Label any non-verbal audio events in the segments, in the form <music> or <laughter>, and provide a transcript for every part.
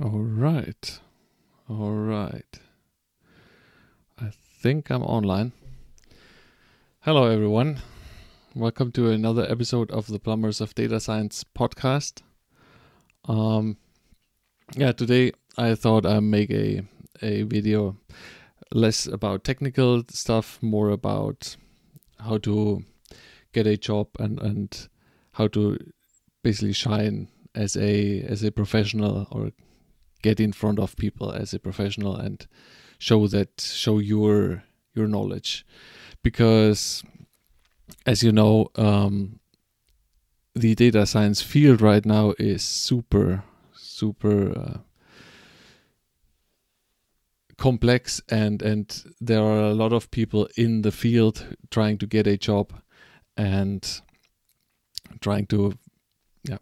All right. All right. I think I'm online. Hello, everyone. Welcome to another episode of the Plumbers of Data Science podcast. Um, yeah, today I thought I'd make a, a video less about technical stuff, more about how to get a job and, and how to basically shine as a as a professional or get in front of people as a professional and show that show your your knowledge. Because as you know um, the data science field right now is super super uh, complex and and there are a lot of people in the field trying to get a job and trying to yeah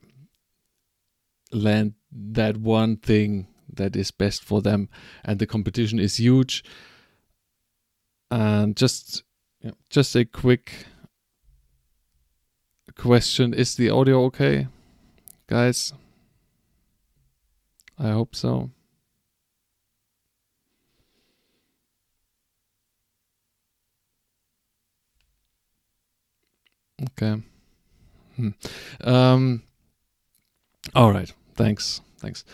land that one thing that is best for them and the competition is huge. And just just a quick question. Is the audio okay guys? I hope so. Okay. Hmm. um all right. Thanks. Thanks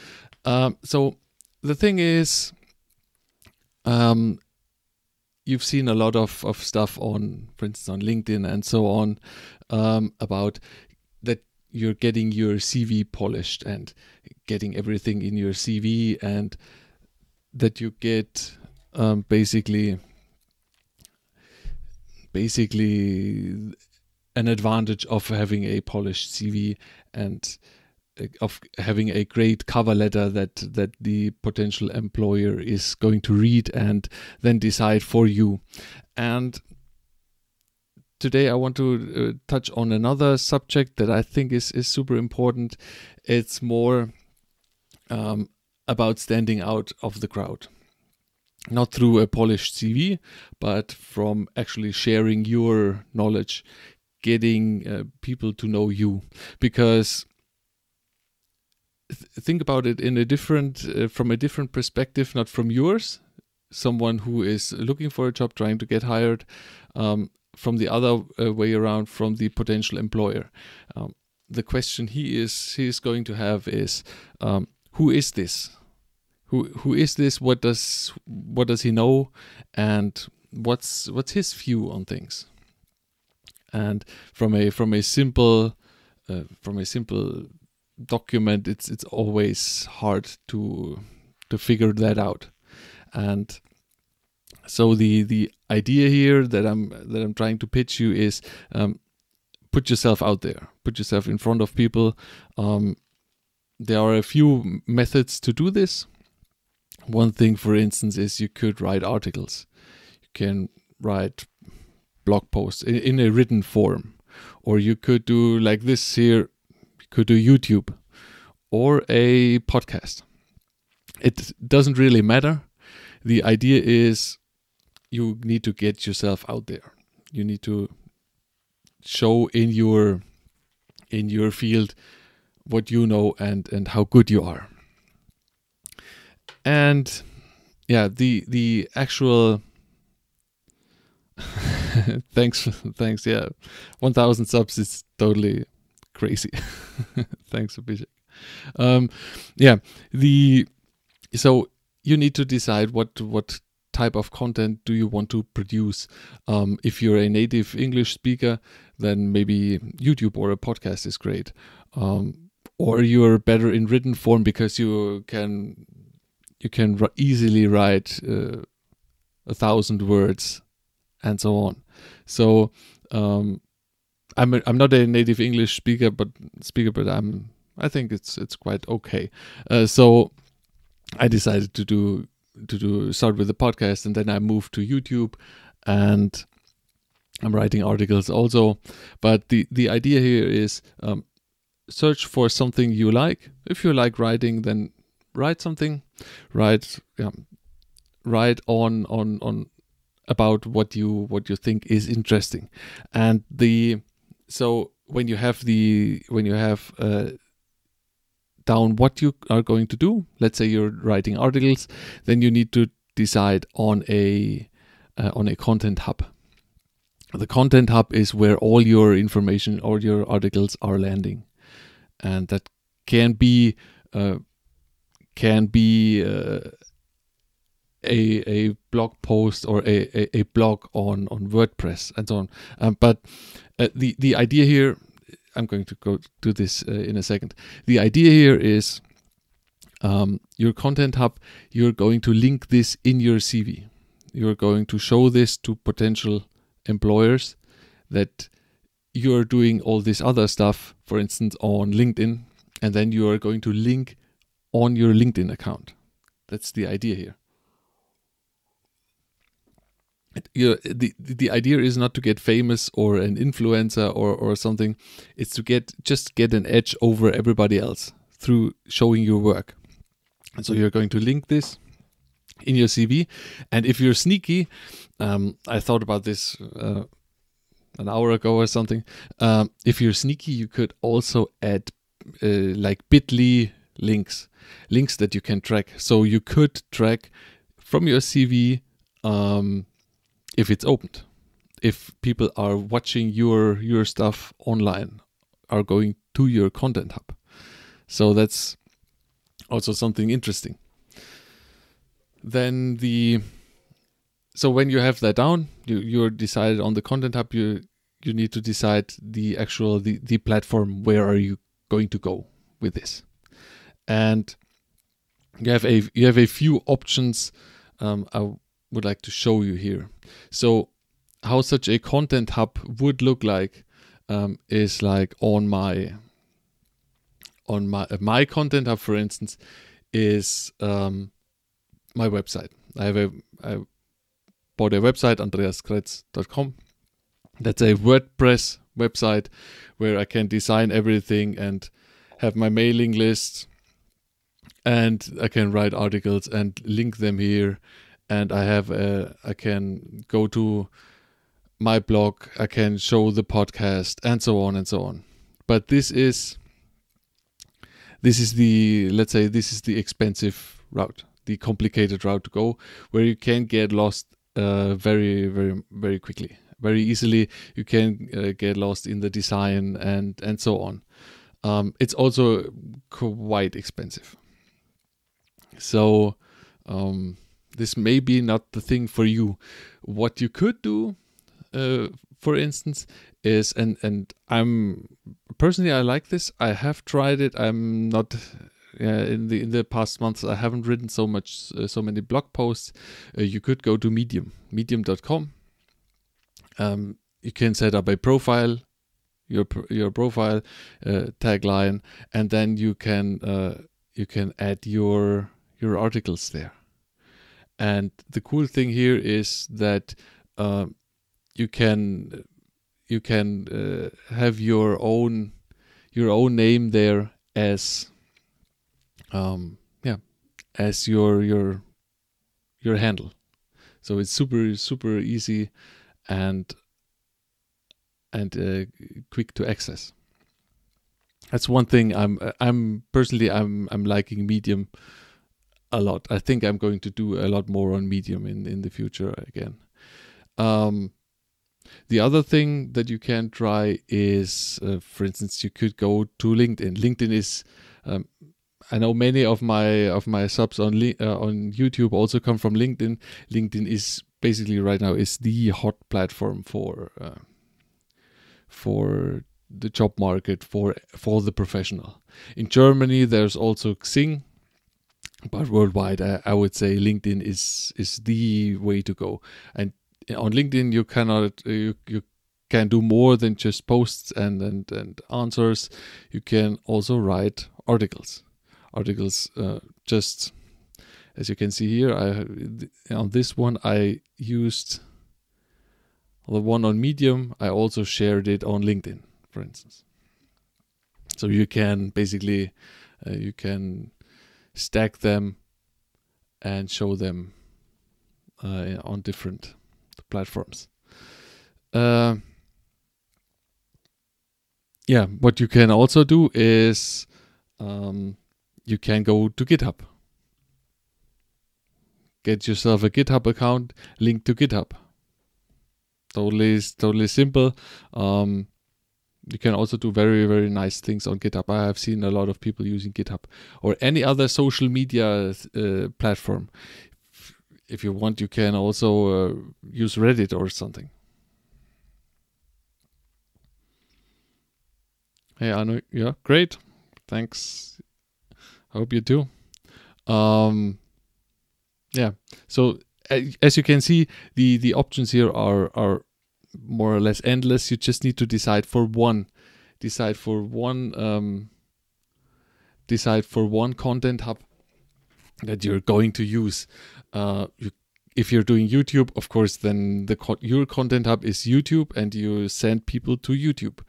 um, so the thing is, um, you've seen a lot of, of stuff on, for instance, on LinkedIn and so on, um, about that you're getting your CV polished and getting everything in your CV, and that you get um, basically basically an advantage of having a polished CV and of having a great cover letter that that the potential employer is going to read and then decide for you. And today i want to uh, touch on another subject that i think is is super important. It's more um, about standing out of the crowd. Not through a polished cv but from actually sharing your knowledge getting uh, people to know you. Because th- think about it in a different uh, from a different perspective not from yours. Someone who is looking for a job trying to get hired um, from the other uh, way around from the potential employer. Um, the question he is he is going to have is um, who is this? Who who is this? What does what does he know? And what's what's his view on things? And from a from a simple uh, from a simple document it's it's always hard to to figure that out. And so the the idea here that i'm that i'm trying to pitch you is um, put yourself out there. Put yourself in front of people. Um, there are a few methods to do this. One thing for instance is you could write articles. You can write blog posts in, in a written form. Or you could do like this here could do YouTube or a podcast. It doesn't really matter. The idea is you need to get yourself out there. You need to show in your in your field what you know and and how good you are. And yeah, the the actual <laughs> thanks <laughs> thanks yeah 1000 subs is totally crazy. <laughs> Thanks, Abhishek. Um, yeah, the so you need to decide what what type of content do you want to produce. Um, if you're a native English speaker, then maybe YouTube or a podcast is great. Um, or you're better in written form because you can you can easily write uh, a thousand words and so on. So um, I'm a, I'm not a native English speaker, but speaker, but I'm I think it's it's quite okay. Uh, so I decided to do to do start with the podcast, and then I moved to YouTube, and I'm writing articles also. But the the idea here is um, search for something you like. If you like writing, then write something. Write yeah, write on on on about what you what you think is interesting, and the so when you have the when you have uh, down what you are going to do. Let's say you're writing articles, then you need to decide on a uh, on a content hub. The content hub is where all your information, all your articles are landing, and that can be uh, can be uh, a a blog post or a, a, a, blog on on WordPress and so on. Um, but uh, the the idea here, I'm going to go do this uh, in a second. The idea here is um, your content hub. You're going to link this in your CV. You're going to show this to potential employers that you're doing all this other stuff, for instance, on LinkedIn, and then you are going to link on your LinkedIn account. That's the idea here. You the the idea is not to get famous or an influencer or or something. It's to get just get an edge over everybody else through showing your work. And so you're going to link this in your CV. And if you're sneaky, um, I thought about this uh, an hour ago or something. Um, if you're sneaky, you could also add uh, like Bitly links, links that you can track. So you could track from your CV um, if it's opened, if people are watching your your stuff online, are going to your content hub. So that's also something interesting. Then the so when you have that down, you you're decided on the content hub. You you need to decide the actual the the platform. Where are you going to go with this? And you have a you have a few options. Um, I would like to show you here. So how such a content hub would look like um, is like on my on my uh, my content hub, for instance, is um, my website. I have a I bought a website andreaskretz.com. That's a WordPress website where I can design everything and have my mailing list and I can write articles and link them here and I have a, I can go to my blog, I can show the podcast and so on and so on. But this is this is the let's say this is the expensive route, the complicated route to go where you can get lost uh, very very very quickly. Very easily you can uh, get lost in the design and and so on. Um, it's also quite expensive. So um, this may be not the thing for you. What you could do, uh, for instance, is and and I'm personally I like this. I have tried it. I'm not. Yeah, in the in the past months, I haven't written so much, uh, so many blog posts. Uh, you could go to Medium, medium.com. Um, you can set up a profile, your your profile uh, tagline, and then you can uh, you can add your your articles there. And the cool thing here is that uh, you can you can uh, have your own your own name there as um, yeah as your your your handle. So it's super super easy and and uh, quick to access. That's one thing I'm I'm personally I'm I'm liking Medium a lot. I think I'm going to do a lot more on Medium in in the future again. Um, the other thing that you can try is, uh, for instance, you could go to LinkedIn. LinkedIn is, um, I know many of my of my subs on uh, on YouTube also come from LinkedIn. LinkedIn is basically right now is the hot platform for uh, for the job market for for the professional. In Germany, there's also Xing, but worldwide, I, I, would say LinkedIn is is the way to go. And on LinkedIn, you cannot you you can do more than just posts and and and answers. You can also write articles. Articles uh, just as you can see here. I on this one I used the one on Medium. I also shared it on LinkedIn, for instance. So you can basically uh, you can stack them and show them uh, on different platforms. Uh, yeah, what you can also do is um, you can go to GitHub. Get yourself a GitHub account, link to GitHub. Totally, totally simple. Um, you can also do very very nice things on github. I have seen a lot of people using github or any other social media uh, platform. If you want you can also uh, use reddit or something. Hey anu. Yeah great. Thanks. I hope you do. Um yeah. So as you can see the the options here are are more or less endless. You just need to decide for one, decide for one, um, decide for one content hub that you're going to use. Uh, you, if you're doing YouTube, of course, then the co- your content hub is YouTube, and you send people to YouTube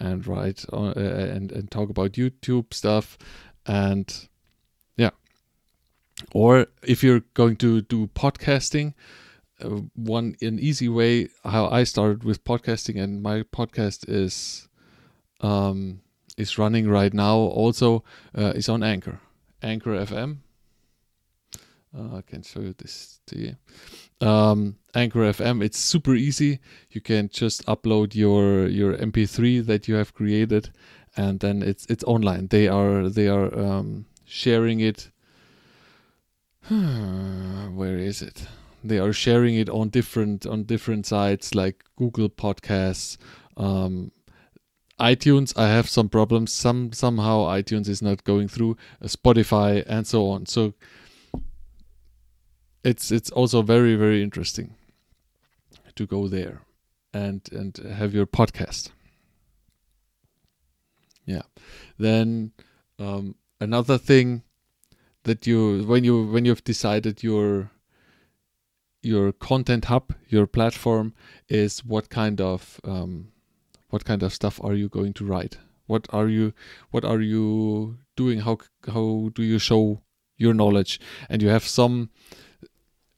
and write uh, and and talk about YouTube stuff, and yeah. Or if you're going to do podcasting, uh, one an easy way how I started with podcasting, and my podcast is um, is running right now. Also, uh, is on Anchor, Anchor FM. Uh, I can show you this to you. Um, Anchor FM. It's super easy. You can just upload your your MP3 that you have created, and then it's it's online. They are they are um, sharing it. <sighs> Where is it? They are sharing it on different on different sites like Google Podcasts, um, iTunes. I have some problems. Some somehow iTunes is not going through uh, Spotify and so on. So it's it's also very very interesting to go there and and have your podcast. Yeah, then um, another thing that you when you when you've decided your your content hub, your platform is what kind of um, what kind of stuff are you going to write? What are you what are you doing? How how do you show your knowledge? And you have some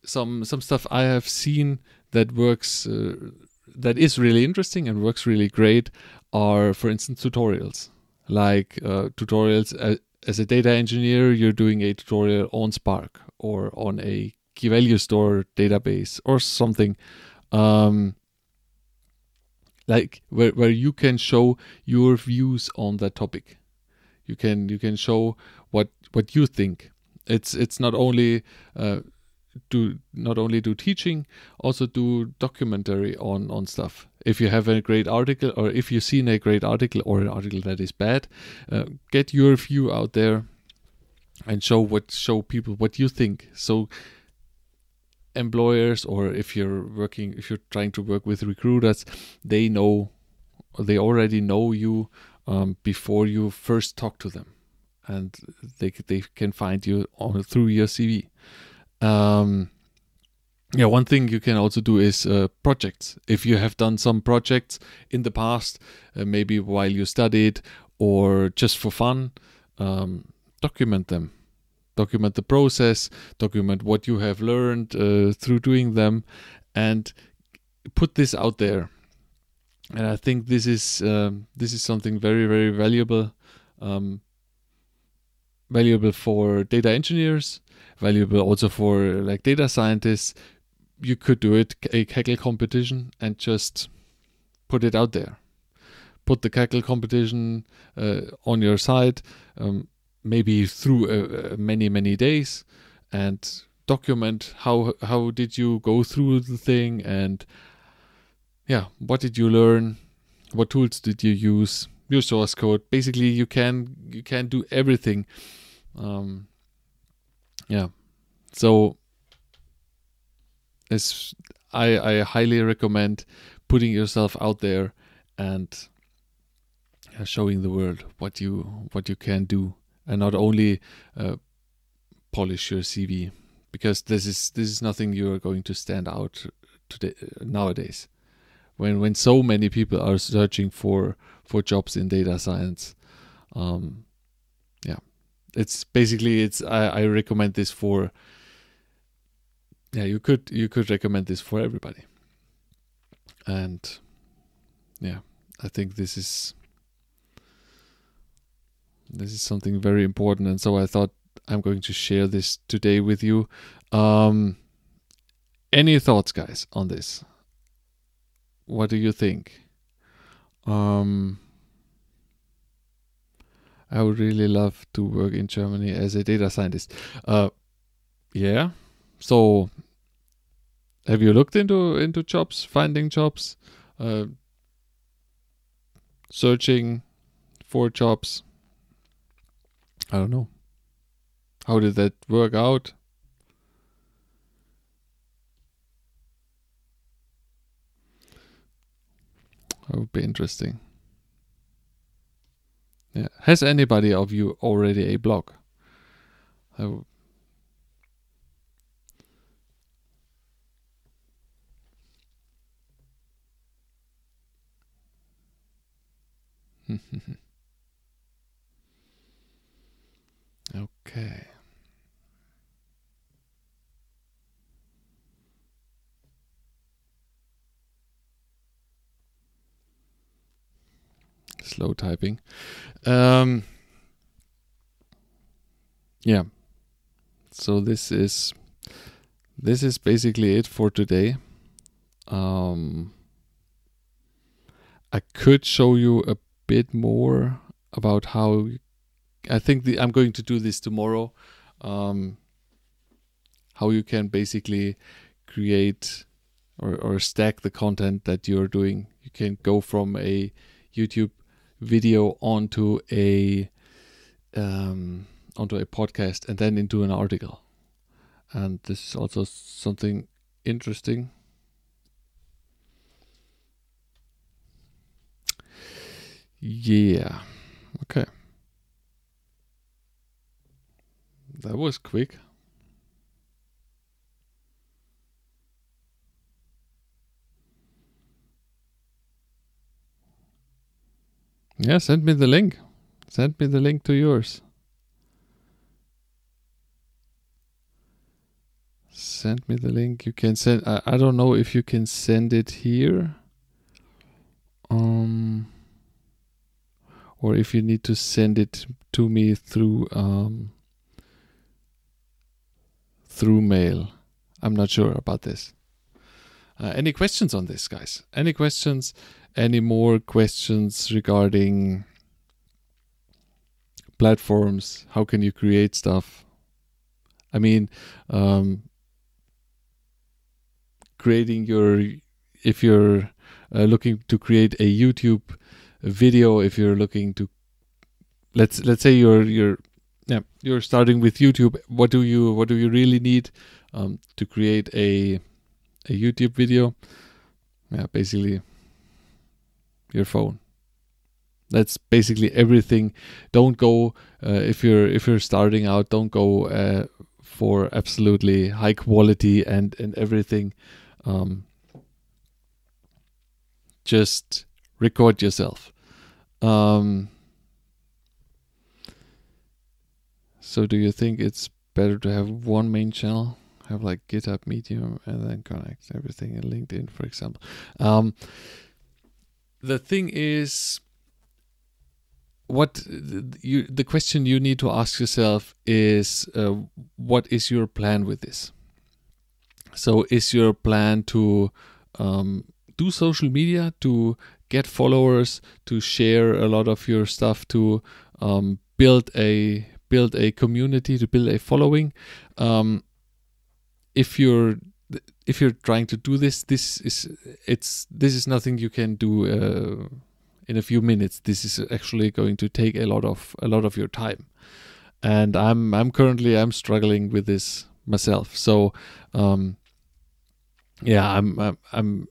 some some stuff I have seen that works uh, that is really interesting and works really great are for instance tutorials like uh, tutorials uh, as a data engineer you're doing a tutorial on spark or on a key value store database or something um, like where, where you can show your views on that topic. You can you can show what what you think. It's it's not only uh, do not only do teaching also do documentary on on stuff. If you have a great article or if you've seen a great article or an article that is bad uh, get your view out there and show what show people what you think. So employers or if you're working if you're trying to work with recruiters they know they already know you um, before you first talk to them. And they they can find you on through your CV um, yeah one thing you can also do is uh, projects. If you have done some projects in the past uh, maybe while you studied or just for fun um, document them document the process, document what you have learned uh, through doing them, and put this out there. And I think this is um, this is something very very valuable, um, valuable for data engineers, valuable also for like data scientists. You could do it a Kaggle competition and just put it out there. Put the Kaggle competition uh, on your site. Um, maybe through uh, uh, many many days and document how how did you go through the thing and yeah what did you learn? What tools did you use? Your source code. Basically you can you can do everything. Um yeah. So it's i i highly recommend putting yourself out there and showing the world what you what you can do and not only uh, polish your CV because this is this is nothing you are going to stand out today nowadays. When when so many people are searching for for jobs in data science um, yeah. It's basically it's I, I recommend this for yeah you could you could recommend this for everybody. And yeah i think this is This is something very important, and so I thought I'm going to share this today with you. Um, any thoughts, guys, on this? What do you think? Um, I would really love to work in Germany as a data scientist. Uh, yeah. So, have you looked into into jobs, finding jobs, uh, searching for jobs? I don't know. How did that work out? That would be interesting. Yeah. Has anybody of you already a blog? <laughs> okay. Slow typing. Um, yeah. So this is this is basically it for today. Um, I could show you a bit more about how I think the, I'm going to do this tomorrow. Um, how you can basically create or, or stack the content that you're doing. You can go from a YouTube video onto a um, onto a podcast and then into an article. And this is also something interesting. Yeah. Okay. That was quick. Yeah, send me the link. Send me the link to yours. Send me the link. You can send. I, I don't know if you can send it here. Um, or if you need to send it to me through um, through mail. I'm not sure about this. Uh, any questions on this, guys? Any questions? Any more questions regarding platforms? How can you create stuff? I mean, um, creating your if you're uh, looking to create a YouTube video, if you're looking to let's let's say you're you're yeah you're starting with YouTube. What do you what do you really need um, to create a a YouTube video? Yeah, basically your phone. That's basically everything. Don't go uh, if you're if you're starting out. Don't go uh, for absolutely high quality and and everything. Um, just record yourself. Um, so, do you think it's better to have one main channel? Have like GitHub Medium and then connect everything in LinkedIn, for example. Um, the thing is what you the question you need to ask yourself is uh, what is your plan with this so is your plan to um, do social media to get followers to share a lot of your stuff to um, build a build a community to build a following um, if you're if you're trying to do this, this is it's this is nothing you can do uh, in a few minutes. This is actually going to take a lot of a lot of your time, and I'm I'm currently I'm struggling with this myself. So, um, yeah, I'm, I'm, I'm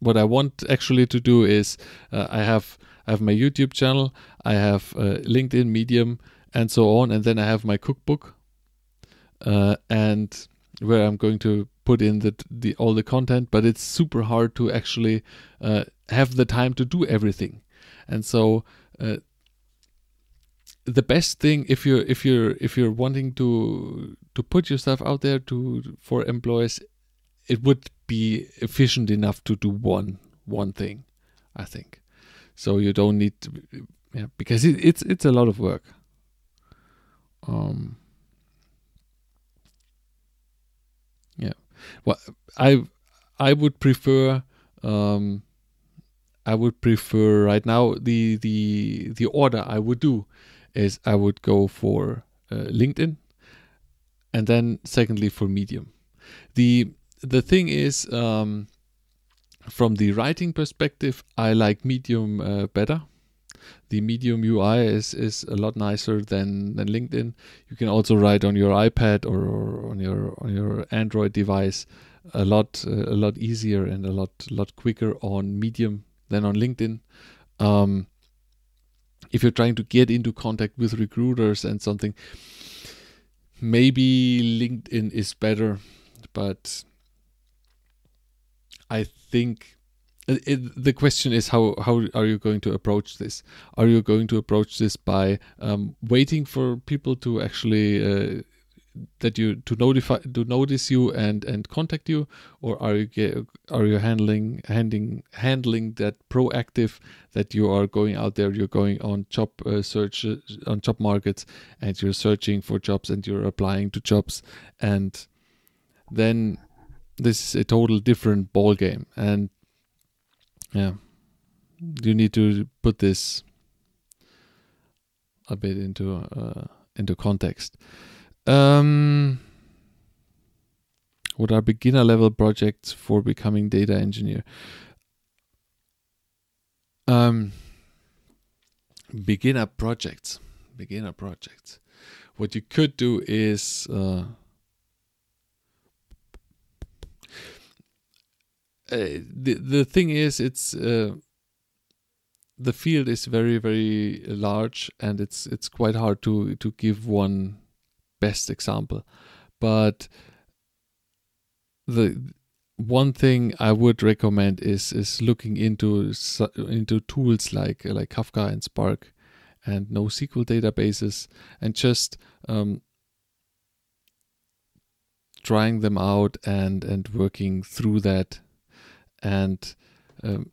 what I want actually to do is uh, I have I have my YouTube channel, I have uh, LinkedIn, Medium, and so on, and then I have my cookbook, uh, and where I'm going to put in the, the all the content, but it's super hard to actually uh, have the time to do everything. And so uh, the best thing if you're if you're if you're wanting to to put yourself out there to for employers, it would be efficient enough to do one one thing, I think. So you don't need to, yeah, because it, it's it's a lot of work. Um, yeah, well, I I would prefer um, I would prefer right now the the the order I would do is I would go for uh, LinkedIn, and then secondly for Medium. the The thing is, um, from the writing perspective, I like Medium uh, better the Medium UI is is a lot nicer than than LinkedIn. You can also write on your iPad or, or on your on your Android device a lot uh, a lot easier and a lot lot quicker on Medium than on LinkedIn. Um, if you're trying to get into contact with recruiters and something, maybe LinkedIn is better, but I think it, the question is how how are you going to approach this? Are you going to approach this by um, waiting for people to actually uh, that you to notify to notice you and and contact you, or are you are you handling handling handling that proactive that you are going out there, you're going on job uh, search uh, on job markets and you're searching for jobs and you're applying to jobs? And then this is a total different ball game and yeah. You need to put this a bit into uh, into context? Um, what are beginner level projects for becoming data engineer? Um, beginner projects beginner projects. What you could do is uh, uh, the the thing is, it's uh, the field is very very large, and it's it's quite hard to to give one best example. But the one thing I would recommend is is looking into into tools like like Kafka and Spark and NoSQL databases and just um, trying them out and and working through that and um,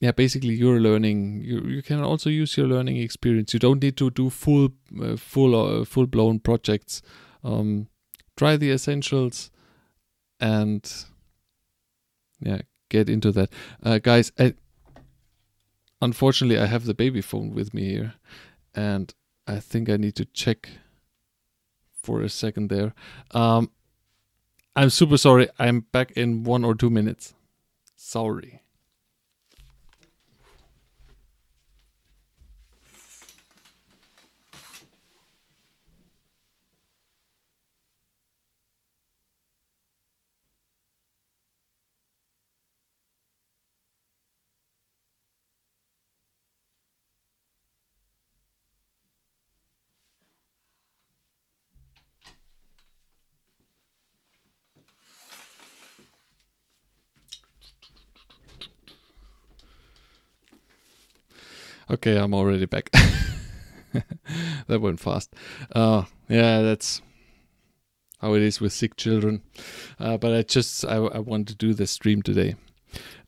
yeah basically you're learning you, you can also use your learning experience. You don't need to do full uh, full uh, full blown projects. Um, try the essentials and yeah get into that. Uh, guys I, unfortunately i have the baby phone with me here and i think i need to check for a second there. Um, i'm super sorry. I'm back in one or two minutes Sorry. Okay, I'm already back. <laughs> that went fast. Uh, yeah, that's how it is with sick children. Uh, but I just I, I want to do the stream today.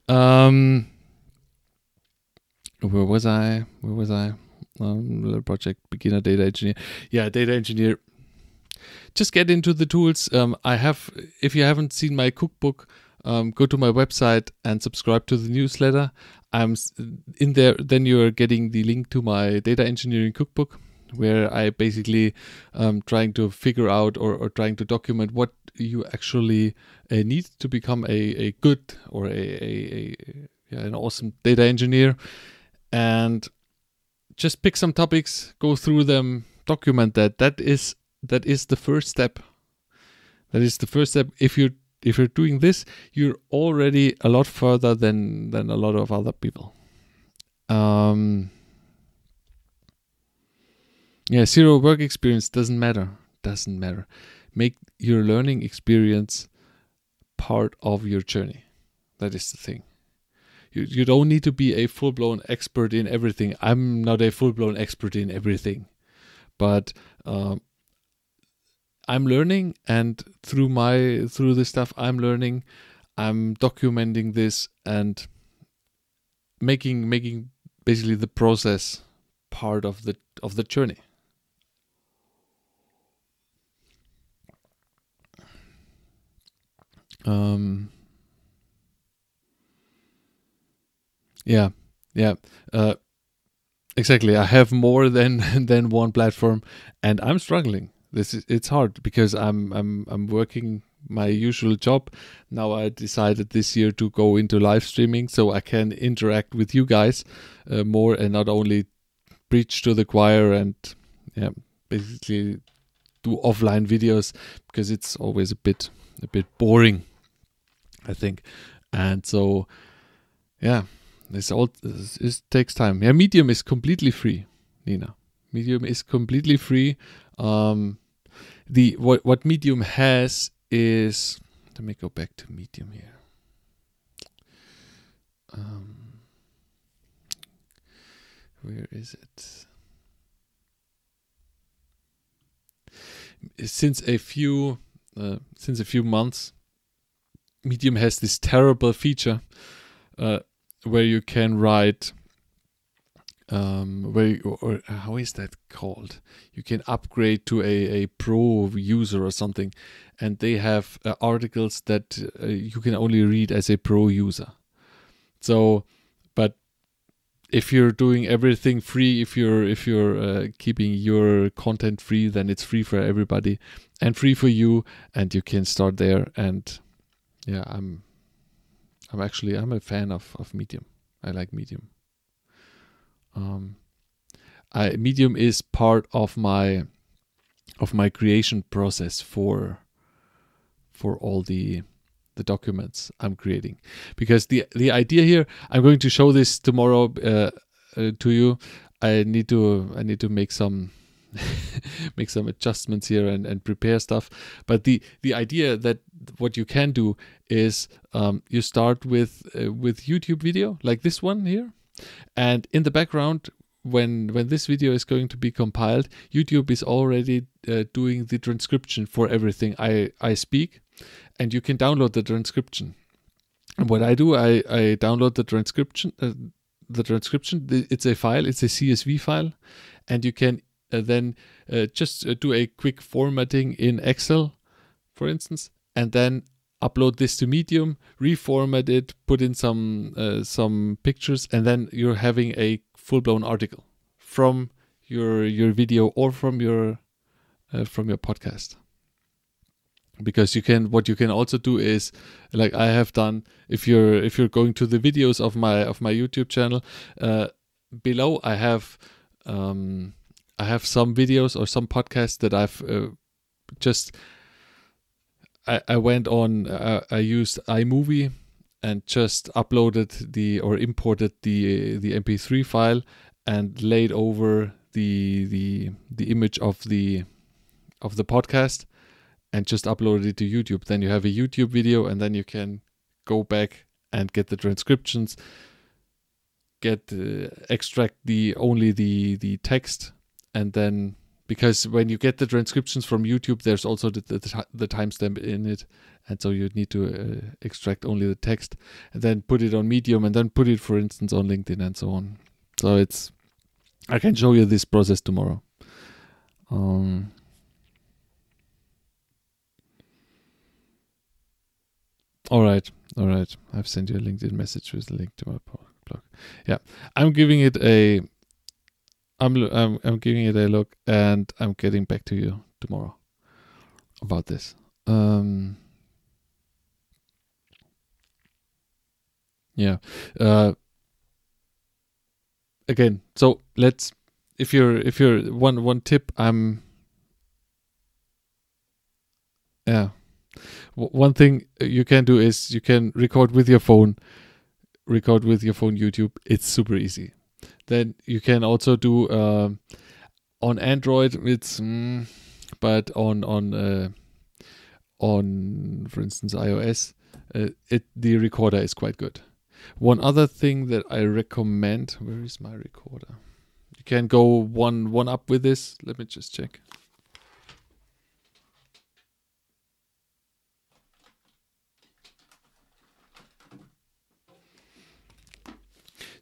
Um, where was I? Where was I? Um, project beginner data engineer. Yeah, data engineer. Just get into the tools. Um, I have. If you haven't seen my cookbook, um, go to my website and subscribe to the newsletter. I'm in there. Then you're getting the link to my data engineering cookbook, where I basically um, trying to figure out or, or trying to document what you actually uh, need to become a, a good or a, a, a yeah, an awesome data engineer, and just pick some topics, go through them, document that. That is that is the first step. That is the first step. If you if you're doing this, you're already a lot further than than a lot of other people. Um, yeah, zero work experience doesn't matter. Doesn't matter. Make your learning experience part of your journey. That is the thing. You you don't need to be a full blown expert in everything. I'm not a full blown expert in everything, but um, I'm learning, and through my through the stuff I'm learning, I'm documenting this and making making basically the process part of the of the journey. Um, yeah, yeah, uh, exactly. I have more than <laughs> than one platform, and I'm struggling. This is it's hard because I'm I'm I'm working my usual job. Now I decided this year to go into live streaming so I can interact with you guys uh, more and not only preach to the choir and yeah, basically do offline videos because it's always a bit a bit boring, I think. And so yeah, this all this, takes time. Yeah, Medium is completely free, Nina. Medium is completely free. Um, the what what Medium has is let me go back to Medium here. Um, where is it? Since a few uh, since a few months, Medium has this terrible feature uh, where you can write um, where you, or how is that called? You can upgrade to a, a pro user or something, and they have uh, articles that uh, you can only read as a pro user. So, but if you're doing everything free, if you're if you're uh, keeping your content free, then it's free for everybody and free for you, and you can start there. And yeah, I'm I'm actually I'm a fan of of Medium. I like Medium. Um, I, Medium is part of my of my creation process for for all the the documents I'm creating. Because the the idea here I'm going to show this tomorrow uh, uh, to you. I need to I need to make some <laughs> make some adjustments here and, and prepare stuff. But the the idea that what you can do is um, you start with uh, with YouTube video like this one here and in the background when when this video is going to be compiled youtube is already uh, doing the transcription for everything i i speak. And you can download the transcription. And what i do i i download the transcription uh, the transcription. It's a file. It's a csv file. And you can uh, then uh, just uh, do a quick formatting in excel for instance. And then upload this to Medium, reformat it, put in some uh, some pictures, and then you're having a full blown article from your your video or from your uh, from your podcast. Because you can, what you can also do is, like I have done, if you're if you're going to the videos of my of my YouTube channel, uh, below I have um, I have some videos or some podcasts that I've uh, just I, I went on uh, I used iMovie and just uploaded the or imported the the MP3 file and laid over the the the image of the of the podcast and just uploaded it to YouTube. Then you have a YouTube video and then you can go back and get the transcriptions, get uh, extract the only the the text and then because when you get the transcriptions from YouTube, there's also the, the, the timestamp in it, and so you need to uh, extract only the text and then put it on Medium and then put it, for instance, on LinkedIn and so on. So it's I can show you this process tomorrow. Um, all right, all right. I've sent you a LinkedIn message with a link to my blog. Yeah, I'm giving it a I'm, I'm I'm giving it a look and I'm getting back to you tomorrow about this. Um, yeah. Uh, again, so let's if you're if you're one one tip I'm yeah one thing you can do is you can record with your phone record with your phone youtube it's super easy then you can also do uh, on Android. It's mm, but on on uh, on for instance iOS, uh, it the recorder is quite good. One other thing that I recommend. Where is my recorder? You can go one one up with this. Let me just check.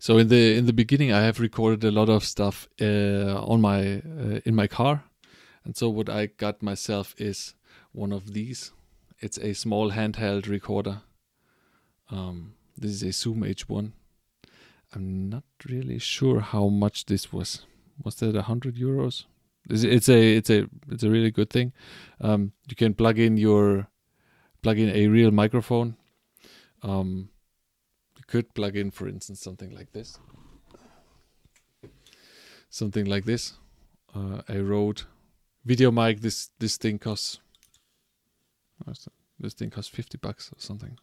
So in the in the beginning, I have recorded a lot of stuff uh, on my uh, in my car, and so what I got myself is one of these. It's a small handheld recorder. Um, this is a Zoom H1. I'm not really sure how much this was. Was that a hundred euros? It's, a it's a it's a really good thing. Um, you can plug in your plug in a real microphone. Um, you could plug in, for instance, something like this. Something like this. Uh, a video mic. This this thing costs. This thing costs fifty bucks or something.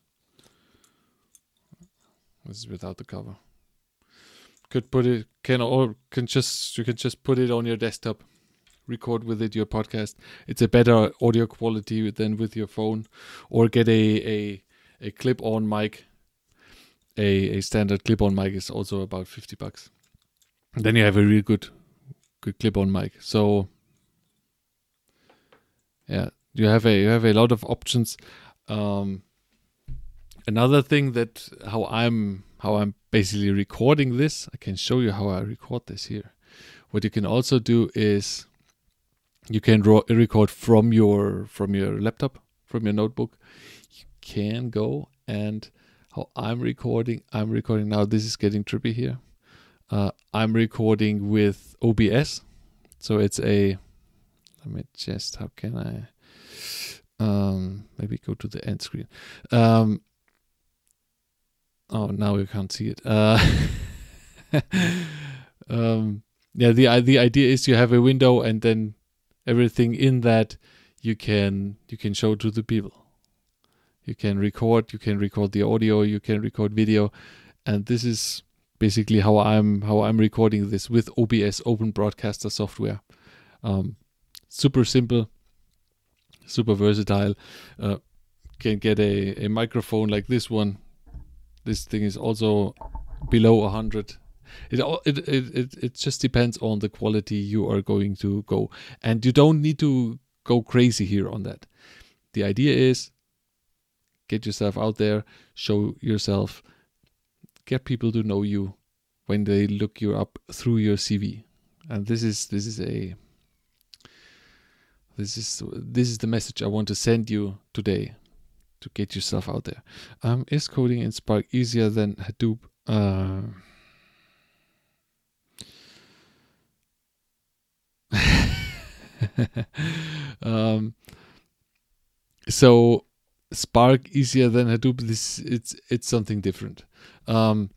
This is without the cover. Could put it can or can just you can just put it on your desktop, record with it your podcast. It's a better audio quality than with your phone, or get a a a clip-on mic. A a standard clip-on mic is also about fifty bucks. then you have a really good good clip-on mic. So yeah, you have a you have a lot of options. Um, another thing that how I'm how I'm basically recording this, I can show you how I record this here. What you can also do is you can ro- record from your from your laptop, from your notebook. You can go and how I'm recording. I'm recording now. This is getting trippy here. Uh, I'm recording with OBS, so it's a. Let me just. How can I? Um, maybe go to the end screen. Um, oh, now you can't see it. Uh, <laughs> um, yeah, the the idea is you have a window and then everything in that you can you can show to the people. You can record, you can record the audio, you can record video, and this is basically how I'm how I'm recording this with OBS Open Broadcaster software. Um, super simple super versatile. Uh, can get a, a microphone like this one. This thing is also below 100. It, it, it, it, it just depends on the quality you are going to go. And you don't need to go crazy here on that. The idea is get yourself out there, show yourself, get people to know you when they look you up through your CV. And this is this is a this is this is the message I want to send you today to get yourself out there. Um, is coding in Spark easier than Hadoop? Uh, <laughs> um, so Spark easier than Hadoop. This it's it's something different. Um,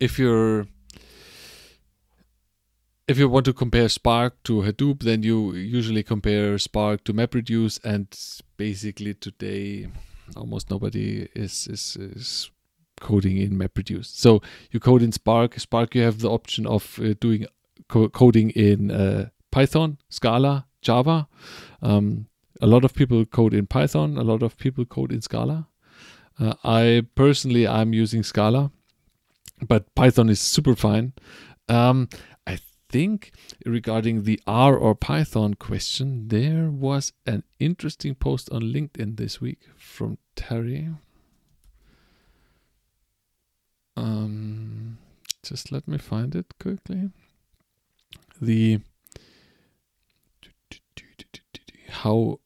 if you're if you want to compare Spark to Hadoop, then you usually compare Spark to MapReduce, and basically today almost nobody is is, is coding in MapReduce. So you code in Spark. Spark, you have the option of uh, doing co- coding in uh, Python, Scala, Java. Um, a lot of people code in Python. A lot of people code in Scala. Uh, I personally I'm using Scala, but Python is super fine. Um, I think regarding the R or Python question, there was an interesting post on LinkedIn this week from Terry. Um, just let me find it quickly. The how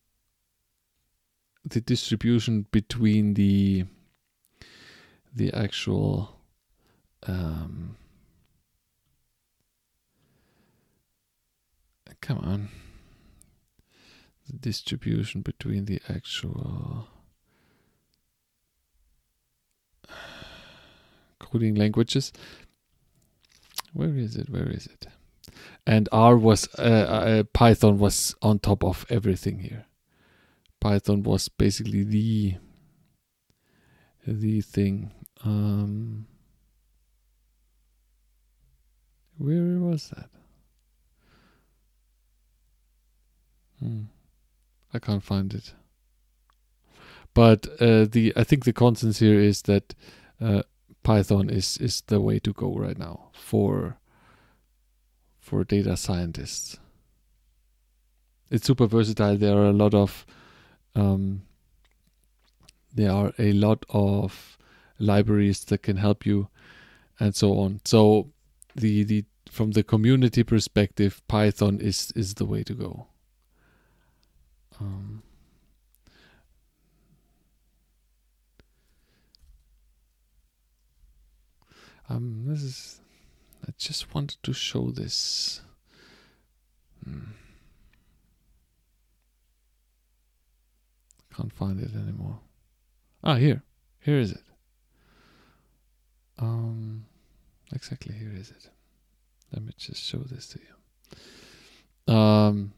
the distribution between the the actual um, come on. The distribution between the actual <sighs> coding languages. Where is it? Where is it? And R was uh, uh, Python was on top of everything here. Python was basically the the thing. Um, where was that? Hmm. I can't find it. But uh, the I think the consensus here is that uh, Python is is the way to go right now for for data scientists. It's super versatile. There are a lot of um, there are a lot of libraries that can help you, and so on. So the the from the community perspective, Python is is the way to go. Um, um, this is. I just wanted to show this. Hmm. Can't find it anymore. Ah, here. Here is it. Um, exactly here is it. Let me just show this to you. Um,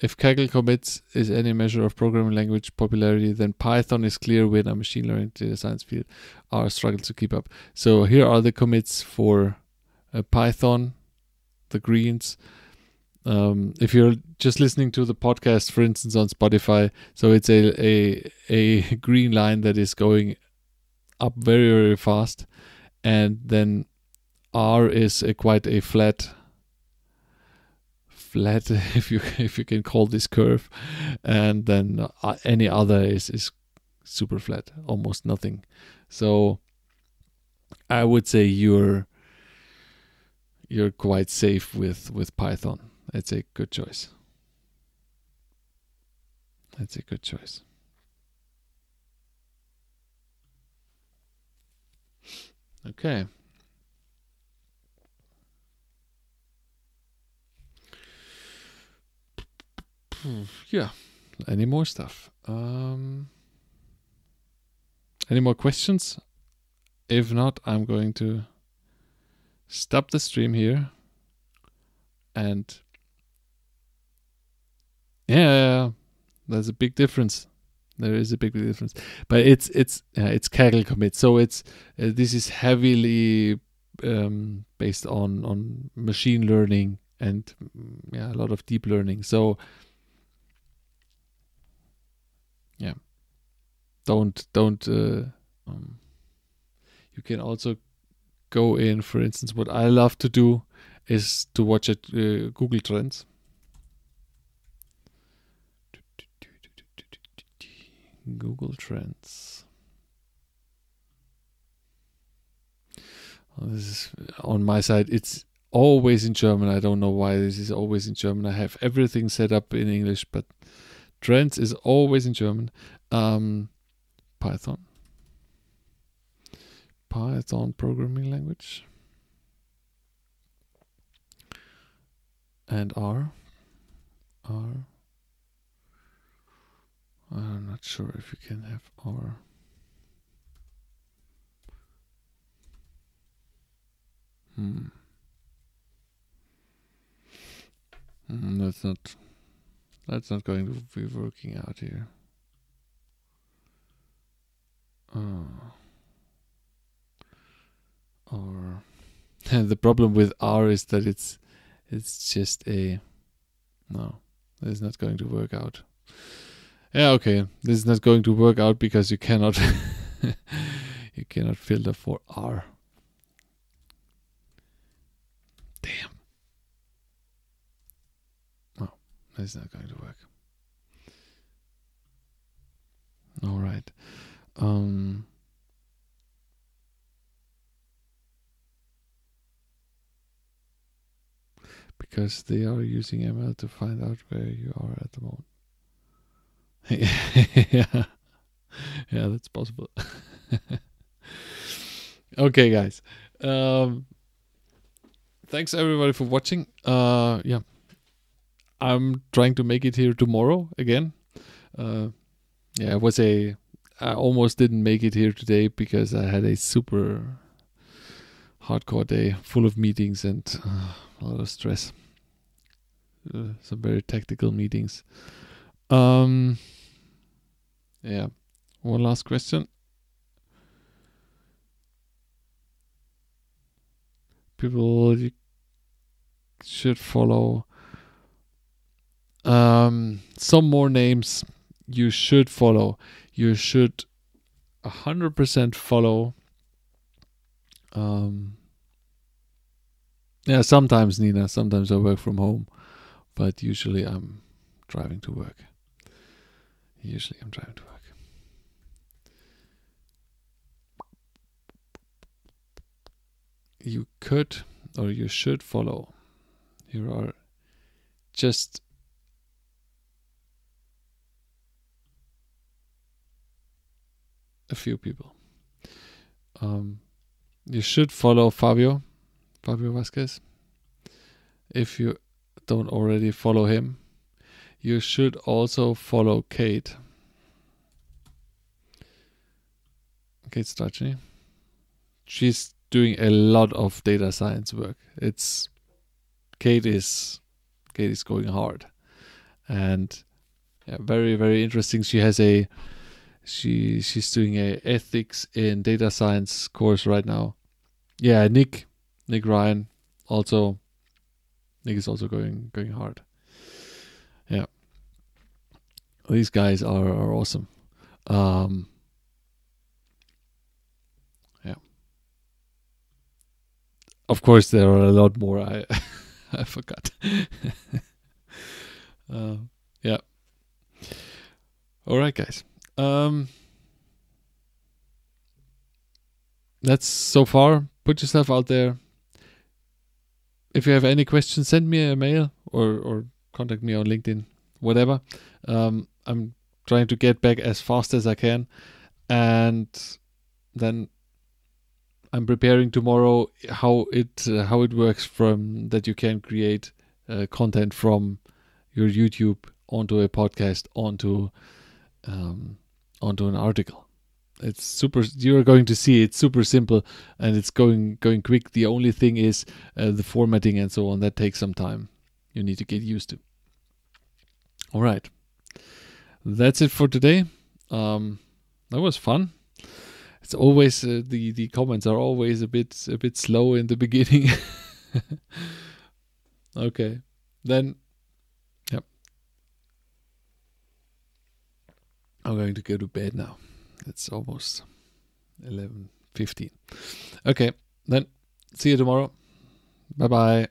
if Kaggle commits is any measure of programming language popularity, then Python is clear winner. Machine learning data science field are struggle to keep up. So here are the commits for uh, Python, the greens. Um, if you're just listening to the podcast, for instance, on Spotify, so it's a a a green line that is going up very very fast, and then R is a quite a flat flat <laughs> if you if you can call this curve. And then uh, any other is is super flat almost nothing. So i would say you're you're quite safe with with python it's a good choice that's a good choice okay yeah. Any more stuff? Um, any more questions? If not, I'm going to stop the stream here. And yeah, there's a big difference. There is a big, difference, but it's it's uh, it's Kaggle commit, so it's uh, this is heavily um, based on on machine learning and mm, yeah, a lot of deep learning. So yeah. Don't don't uh, um, you can also go in for instance what i love to do is to watch at uh, google trends google trends oh, this is on my side it's always in german i don't know why this is always in german i have everything set up in english but Trends is always in German. Um, Python. Python programming language. And R. R. I'm not sure if you can have R. Hmm. Mm, that's not that's not going to be working out here. Oh. Or <laughs> the problem with R is that it's it's just a no. it's not going to work out. Yeah, okay. This is not going to work out because you cannot <laughs> you cannot filter for R. Damn. It's not going to work. All right. Um, because they are using ML to find out where you are at the moment. Yeah, <laughs> yeah, that's possible. <laughs> okay, guys. Um, thanks everybody for watching. Uh, yeah. I'm trying to make it here tomorrow again. Uh, yeah, it was a. I almost didn't make it here today because I had a super hardcore day full of meetings and uh, a lot of stress. Uh, some very tactical meetings. Um, yeah. One last question. People should follow um, some more names you should follow. You should 100% follow. Um, yeah, sometimes Nina, sometimes I work from home, but usually I'm driving to work. Usually I'm driving to work. You could or you should follow. Here are just a few people. Um, you should follow Favio, Favio Vazquez. If you don't already follow him, you should also follow Kate. Kate Strachnyi. She's doing a lot of data science work. It's Kate is Kate is going hard, and yeah, very very interesting. She has a she she's doing a ethics in data science course right now. Yeah, Nick Nick Ryan also Nick is also going going hard. Yeah, these guys are are awesome. Um, yeah, of course there are a lot more. I <laughs> I forgot. uh, <laughs> yeah. All right, guys. Um, that's so far. Put yourself out there. If you have any questions, send me a mail or or contact me on LinkedIn, whatever. Um, I'm trying to get back as fast as I can, and then I'm preparing tomorrow how it uh, how it works from that you can create uh, content from your YouTube onto a podcast onto um, onto an article. It's super. You're going to see it's super simple and it's going going quick. The only thing is uh, the formatting and so on. That takes some time. You need to get used to. All right, that's it for today. Um, that was fun it's always uh, the the comments are always a bit a bit slow in the <laughs> beginning. okay, then yep. I'm going to go to bed now. It's almost eleven fifteen. Okay, then see you tomorrow. Bye bye.